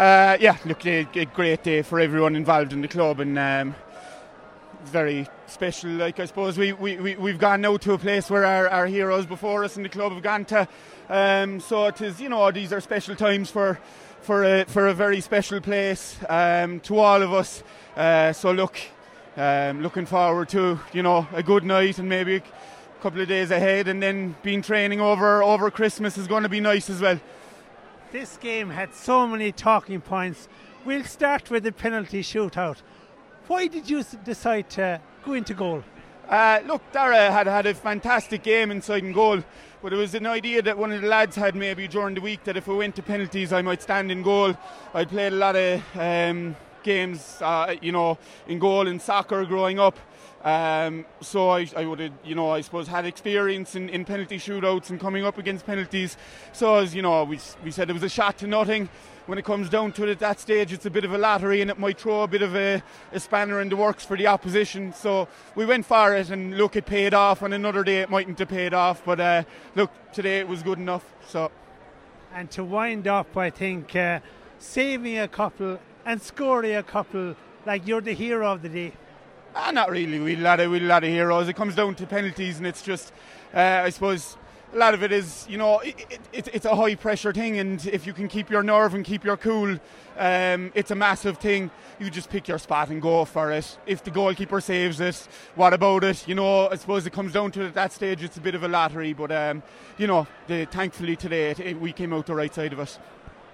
Uh, yeah, look, a, a, great day for everyone involved in the club, and um, very special. Like I suppose we, we, we we've gone now to a place where our, our heroes before us in the club have gone to. Um, so it is, you know, these are special times for for a, for a very special place um, to all of us. Uh, so look, um, looking forward to you know a good night and maybe a couple of days ahead, and then being training over over Christmas is going to be nice as well. This game had so many talking points. We'll start with the penalty shootout. Why did you decide to go into goal? Uh, look, Dara had had a fantastic game inside in goal, but it was an idea that one of the lads had maybe during the week that if we went to penalties, I might stand in goal. I played a lot of um, games, uh, you know, in goal in soccer growing up. Um, so I, I would have, you know, I suppose had experience in, in penalty shootouts and coming up against penalties. So as you know, we, we said it was a shot to nothing. When it comes down to it at that stage, it's a bit of a lottery and it might throw a bit of a, a spanner in the works for the opposition. So we went for it and look, it paid off. On another day, it mightn't have paid off, but uh, look, today it was good enough. So. And to wind up, I think uh, saving a couple and score a couple, like you're the hero of the day. Ah, not really. We a lot of we lot of heroes. It comes down to penalties, and it's just, uh, I suppose, a lot of it is, you know, it, it, it's a high pressure thing, and if you can keep your nerve and keep your cool, um, it's a massive thing. You just pick your spot and go for it. If the goalkeeper saves it, what about it? You know, I suppose it comes down to at that stage. It's a bit of a lottery, but um, you know, the, thankfully today we came out the right side of it.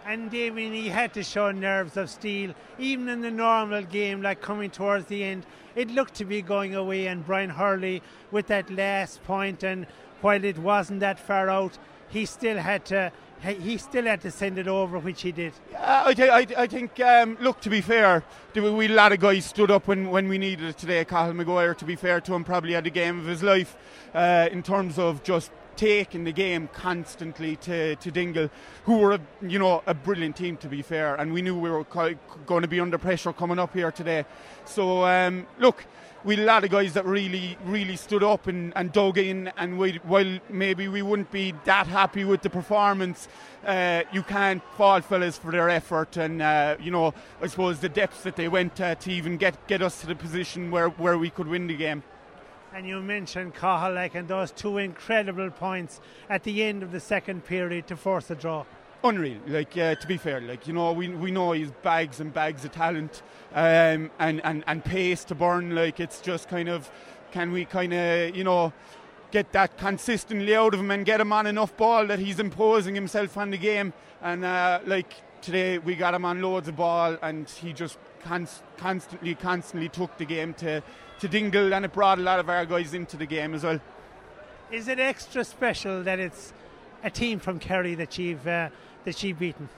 And Damien, he had to show nerves of steel, even in the normal game, like coming towards the end. It looked to be going away, and Brian Hurley with that last point, and while it wasn't that far out, he still had to. He still had to send it over, which he did. Yeah, I, th- I, I think, um, look, to be fair, we, we, a lot of guys stood up when, when we needed it today. Cathal Maguire, to be fair to him, probably had the game of his life uh, in terms of just taking the game constantly to, to Dingle, who were a, you know a brilliant team to be fair, and we knew we were going to be under pressure coming up here today. So um, look, we had a lot of guys that really really stood up and, and dug in, and we, while maybe we wouldn't be that happy with the performance, uh, you can't fault fellas for their effort and uh, you know I suppose the depths that they went to to even get get us to the position where where we could win the game. And you mentioned Cathal and those two incredible points at the end of the second period to force a draw. Unreal, like uh, to be fair, like you know, we we know he's bags and bags of talent um, and, and and pace to burn. Like it's just kind of, can we kind of you know get that consistently out of him and get him on enough ball that he's imposing himself on the game. And uh, like today, we got him on loads of ball, and he just const- constantly, constantly took the game to, to Dingle, and it brought a lot of our guys into the game as well. Is it extra special that it's a team from Kerry that you've uh, that you've beaten?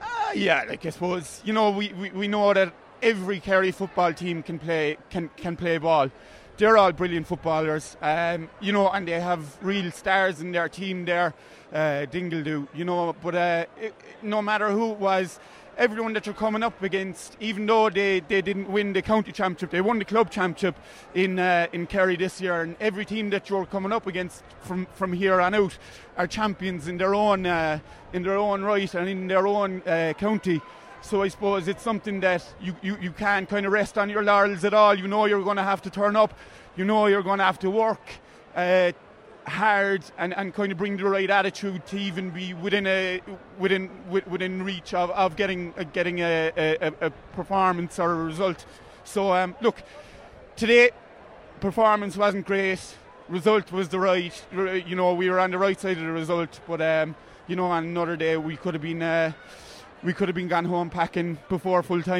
Uh, yeah, like I suppose you know we, we, we know that every Kerry football team can play can can play ball. They're all brilliant footballers, um, you know, and they have real stars in their team there. Uh, Dingle do, you know, but uh, it, no matter who it was, everyone that you're coming up against, even though they, they didn't win the county championship, they won the club championship in uh, in Kerry this year, and every team that you're coming up against from, from here on out are champions in their own uh, in their own right and in their own uh, county. So I suppose it's something that you, you, you can't kind of rest on your laurels at all. You know you're going to have to turn up. You know you're going to have to work. Hard and, and kind of bring the right attitude to even be within a within within reach of, of getting uh, getting a, a, a, performance or a result. So um, look, today performance wasn't great. Result was the right. You know we were on the right side of the result, but um, you know on another day we could have been uh, we could have been gone home packing before full time.